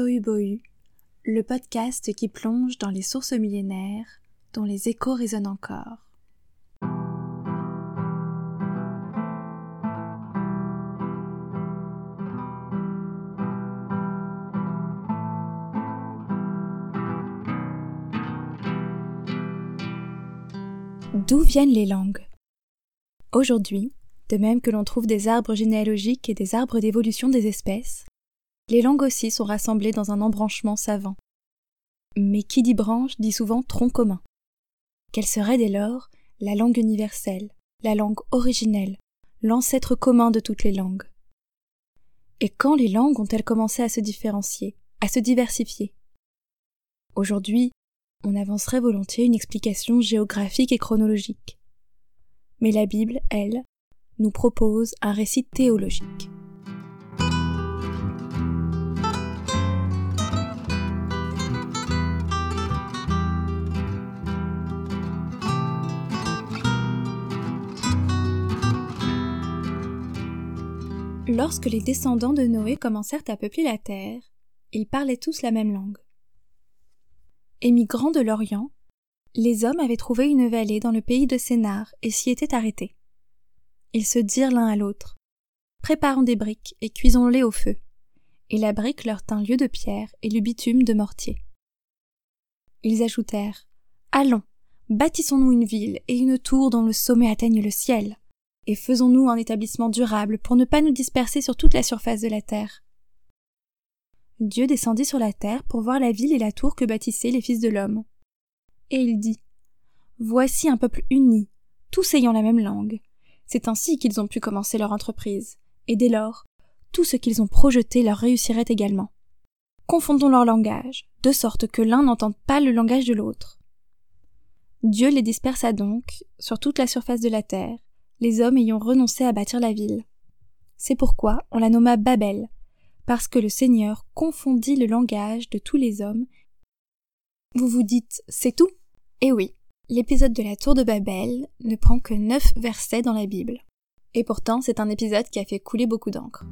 Le podcast qui plonge dans les sources millénaires dont les échos résonnent encore. D'où viennent les langues? Aujourd'hui, de même que l'on trouve des arbres généalogiques et des arbres d'évolution des espèces, les langues aussi sont rassemblées dans un embranchement savant. Mais qui dit branche dit souvent tronc commun. Quelle serait dès lors la langue universelle, la langue originelle, l'ancêtre commun de toutes les langues Et quand les langues ont-elles commencé à se différencier, à se diversifier? Aujourd'hui, on avancerait volontiers une explication géographique et chronologique. Mais la Bible, elle, nous propose un récit théologique. Lorsque les descendants de Noé commencèrent à peupler la terre, ils parlaient tous la même langue. Émigrants de l'Orient, les hommes avaient trouvé une vallée dans le pays de Sénar et s'y étaient arrêtés. Ils se dirent l'un à l'autre Préparons des briques et cuisons-les au feu. Et la brique leur tint lieu de pierre et le bitume de mortier. Ils ajoutèrent Allons, bâtissons-nous une ville et une tour dont le sommet atteigne le ciel, et faisons-nous un établissement durable pour ne pas nous disperser sur toute la surface de la terre. Dieu descendit sur la terre pour voir la ville et la tour que bâtissaient les fils de l'homme. Et il dit Voici un peuple uni, tous ayant la même langue. C'est ainsi qu'ils ont pu commencer leur entreprise, et dès lors, tout ce qu'ils ont projeté leur réussirait également. Confondons leur langage, de sorte que l'un n'entende pas le langage de l'autre. Dieu les dispersa donc sur toute la surface de la terre, les hommes ayant renoncé à bâtir la ville. C'est pourquoi on la nomma Babel, parce que le Seigneur confondit le langage de tous les hommes. Vous vous dites, c'est tout? Eh oui, L'épisode de la tour de Babel ne prend que 9 versets dans la Bible. Et pourtant, c'est un épisode qui a fait couler beaucoup d'encre.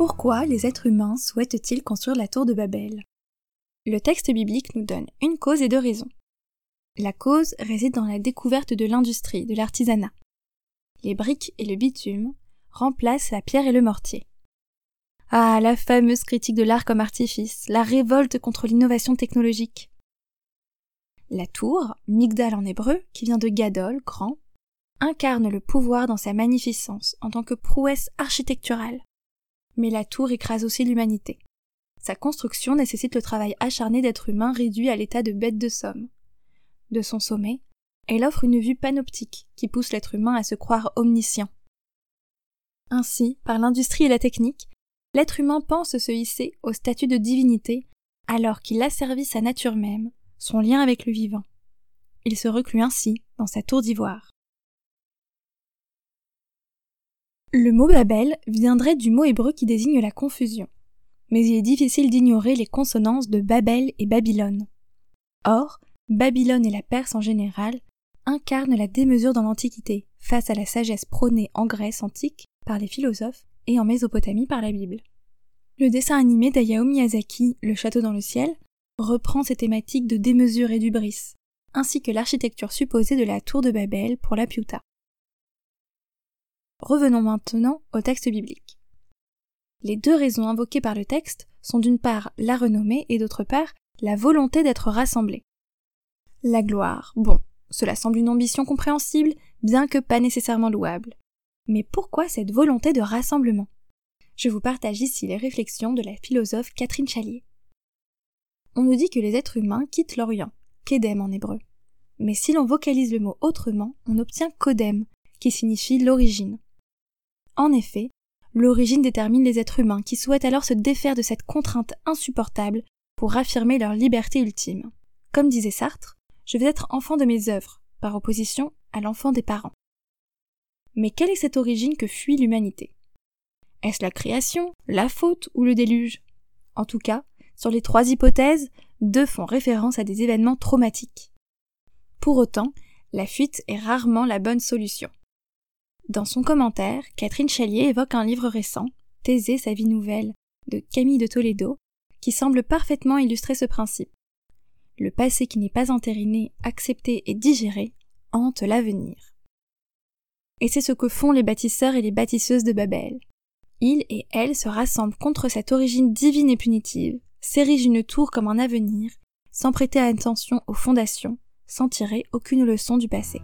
Pourquoi les êtres humains souhaitent-ils construire la tour de Babel? Le texte biblique nous donne une cause et deux raisons. La cause réside dans la découverte de l'industrie, de l'artisanat. Les briques et le bitume remplacent la pierre et le mortier. Ah, la fameuse critique de l'art comme artifice, la révolte contre l'innovation technologique. La tour, Migdal en hébreu, qui vient de Gadol, grand, incarne le pouvoir dans sa magnificence en tant que prouesse architecturale. Mais la tour écrase aussi l'humanité. Sa construction nécessite le travail acharné d'êtres humains réduits à l'état de bêtes de somme de son sommet, elle offre une vue panoptique qui pousse l'être humain à se croire omniscient. Ainsi, par l'industrie et la technique, l'être humain pense se hisser au statut de divinité alors qu'il asservit sa nature même, son lien avec le vivant. Il se reclut ainsi dans sa tour d'ivoire. Le mot Babel viendrait du mot hébreu qui désigne la confusion, mais il est difficile d'ignorer les consonances de Babel et Babylone. Or, Babylone et la Perse en général incarnent la démesure dans l'Antiquité face à la sagesse prônée en Grèce antique par les philosophes et en Mésopotamie par la Bible. Le dessin animé d'Ayao Miyazaki, Le château dans le ciel, reprend ces thématiques de démesure et d'ubris, ainsi que l'architecture supposée de la tour de Babel pour la Piuta. Revenons maintenant au texte biblique. Les deux raisons invoquées par le texte sont d'une part la renommée et d'autre part la volonté d'être rassemblés. La gloire. Bon, cela semble une ambition compréhensible, bien que pas nécessairement louable. Mais pourquoi cette volonté de rassemblement? Je vous partage ici les réflexions de la philosophe Catherine Chalier. On nous dit que les êtres humains quittent l'Orient, Kedem en hébreu. Mais si l'on vocalise le mot autrement, on obtient Kodem, qui signifie l'origine. En effet, l'origine détermine les êtres humains qui souhaitent alors se défaire de cette contrainte insupportable pour affirmer leur liberté ultime. Comme disait Sartre, je vais être enfant de mes œuvres, par opposition à l'enfant des parents. Mais quelle est cette origine que fuit l'humanité? Est-ce la création, la faute ou le déluge? En tout cas, sur les trois hypothèses, deux font référence à des événements traumatiques. Pour autant, la fuite est rarement la bonne solution. Dans son commentaire, Catherine Chalier évoque un livre récent, Thésée, sa vie nouvelle, de Camille de Toledo, qui semble parfaitement illustrer ce principe. Le passé qui n'est pas entériné, accepté et digéré hante l'avenir. Et c'est ce que font les bâtisseurs et les bâtisseuses de Babel. Ils et elles se rassemblent contre cette origine divine et punitive, s'érigent une tour comme un avenir, sans prêter attention aux fondations, sans tirer aucune leçon du passé.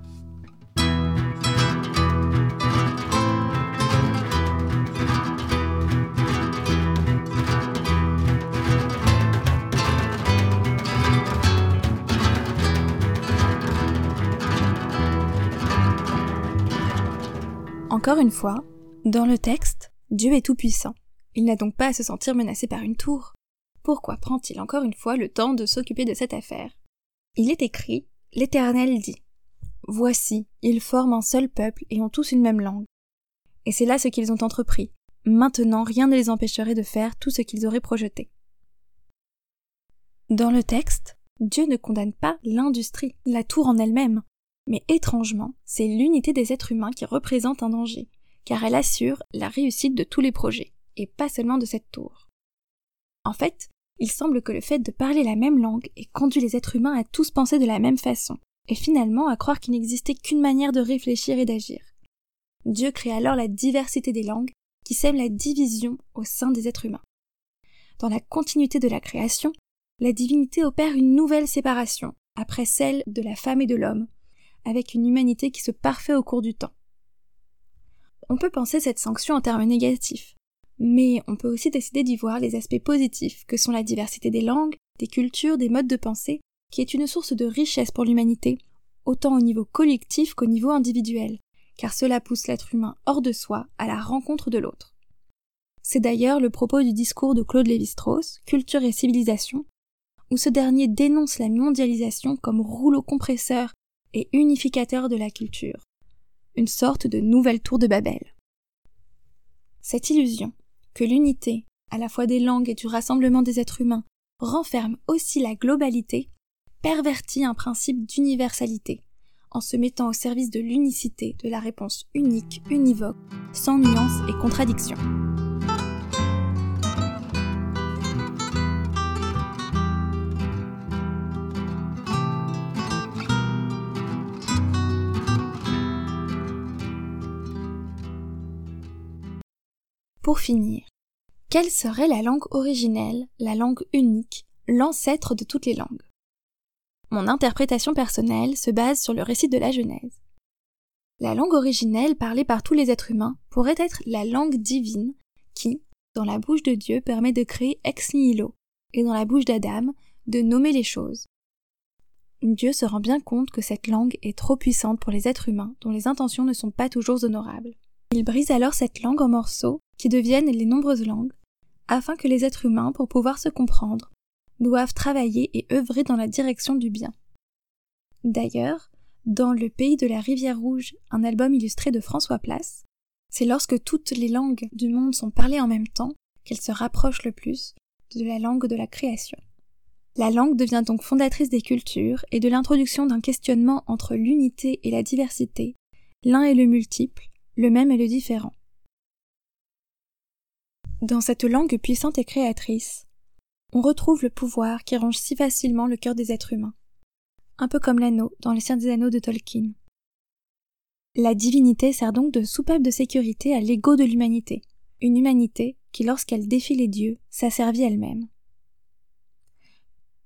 Encore une fois, dans le texte, Dieu est tout-puissant. Il n'a donc pas à se sentir menacé par une tour. Pourquoi prend-il encore une fois le temps de s'occuper de cette affaire? Il est écrit L'Éternel dit Voici, ils forment un seul peuple et ont tous une même langue. Et c'est là ce qu'ils ont entrepris. Maintenant, rien ne les empêcherait de faire tout ce qu'ils auraient projeté. Dans le texte, Dieu ne condamne pas l'industrie, la tour en elle-même, mais étrangement, c'est l'unité des êtres humains qui représente un danger, car elle assure la réussite de tous les projets, et pas seulement de cette tour. En fait, il semble que le fait de parler la même langue ait conduit les êtres humains à tous penser de la même façon, et finalement à croire qu'il n'existait qu'une manière de réfléchir et d'agir. Dieu crée alors la diversité des langues qui sème la division au sein des êtres humains. Dans la continuité de la création, la divinité opère une nouvelle séparation, après celle de la femme et de l'homme, avec une humanité qui se parfait au cours du temps. On peut penser cette sanction en termes négatifs, mais on peut aussi décider d'y voir les aspects positifs que sont la diversité des langues, des cultures, des modes de pensée, qui est une source de richesse pour l'humanité, autant au niveau collectif qu'au niveau individuel, car cela pousse l'être humain hors de soi à la rencontre de l'autre. C'est d'ailleurs le propos du discours de Claude Lévi-Strauss, Culture et civilisation, où ce dernier dénonce la mondialisation comme rouleau compresseur et unificateur de la culture, une sorte de nouvelle tour de Babel. Cette illusion que l'unité, à la fois des langues et du rassemblement des êtres humains, renferme aussi la globalité, pervertit un principe d'universalité, en se mettant au service de l'unicité de la réponse unique, univoque, sans nuance et contradiction. Pour finir, quelle serait la langue originelle, la langue unique, l'ancêtre de toutes les langues? Mon interprétation personnelle se base sur le récit de la Genèse. La langue originelle parlée par tous les êtres humains pourrait être la langue divine qui, dans la bouche de Dieu, permet de créer ex nihilo, et dans la bouche d'Adam, de nommer les choses. Dieu se rend bien compte que cette langue est trop puissante pour les êtres humains dont les intentions ne sont pas toujours honorables. Il brise alors cette langue en morceaux qui deviennent les nombreuses langues, afin que les êtres humains, pour pouvoir se comprendre, doivent travailler et œuvrer dans la direction du bien. D'ailleurs, dans Le pays de la rivière rouge, un album illustré de François Place, c'est lorsque toutes les langues du monde sont parlées en même temps qu'elles se rapprochent le plus de la langue de la création. La langue devient donc fondatrice des cultures et de l'introduction d'un questionnement entre l'unité et la diversité, l'un et le multiple, le même et le différent. Dans cette langue puissante et créatrice, on retrouve le pouvoir qui range si facilement le cœur des êtres humains, un peu comme l'anneau dans les Seigneurs des Anneaux de Tolkien. La divinité sert donc de soupape de sécurité à l'ego de l'humanité, une humanité qui, lorsqu'elle défie les dieux, s'asservit elle-même.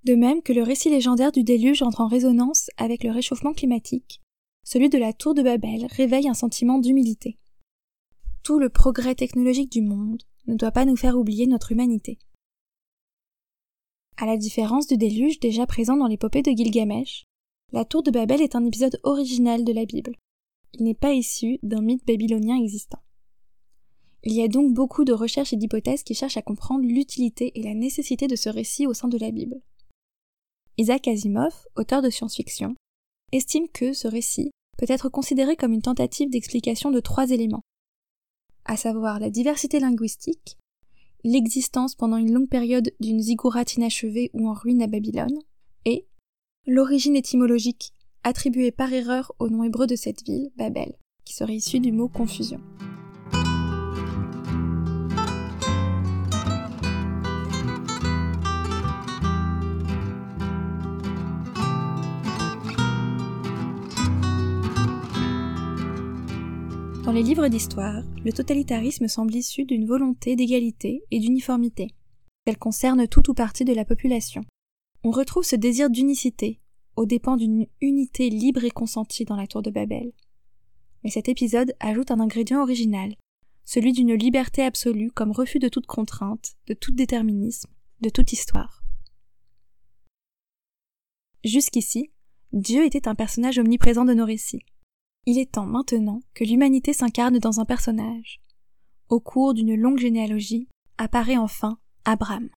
De même que le récit légendaire du déluge entre en résonance avec le réchauffement climatique, celui de la tour de Babel réveille un sentiment d'humilité. Tout le progrès technologique du monde ne doit pas nous faire oublier notre humanité. À la différence du déluge déjà présent dans l'épopée de Gilgamesh, la tour de Babel est un épisode original de la Bible. Il n'est pas issu d'un mythe babylonien existant. Il y a donc beaucoup de recherches et d'hypothèses qui cherchent à comprendre l'utilité et la nécessité de ce récit au sein de la Bible. Isaac Asimov, auteur de science-fiction, estime que ce récit peut être considéré comme une tentative d'explication de trois éléments, à savoir la diversité linguistique, l'existence pendant une longue période d'une ziggourate inachevée ou en ruine à Babylone, et l'origine étymologique attribuée par erreur au nom hébreu de cette ville, Babel, qui serait issu du mot confusion. Dans les livres d'histoire, le totalitarisme semble issu d'une volonté d'égalité et d'uniformité, qu'elle concerne tout ou partie de la population. On retrouve ce désir d'unicité, aux dépens d'une unité libre et consentie dans la tour de Babel. Mais cet épisode ajoute un ingrédient original, celui d'une liberté absolue comme refus de toute contrainte, de tout déterminisme, de toute histoire. Jusqu'ici, Dieu était un personnage omniprésent de nos récits. Il est temps maintenant que l'humanité s'incarne dans un personnage. Au cours d'une longue généalogie, apparaît enfin Abraham.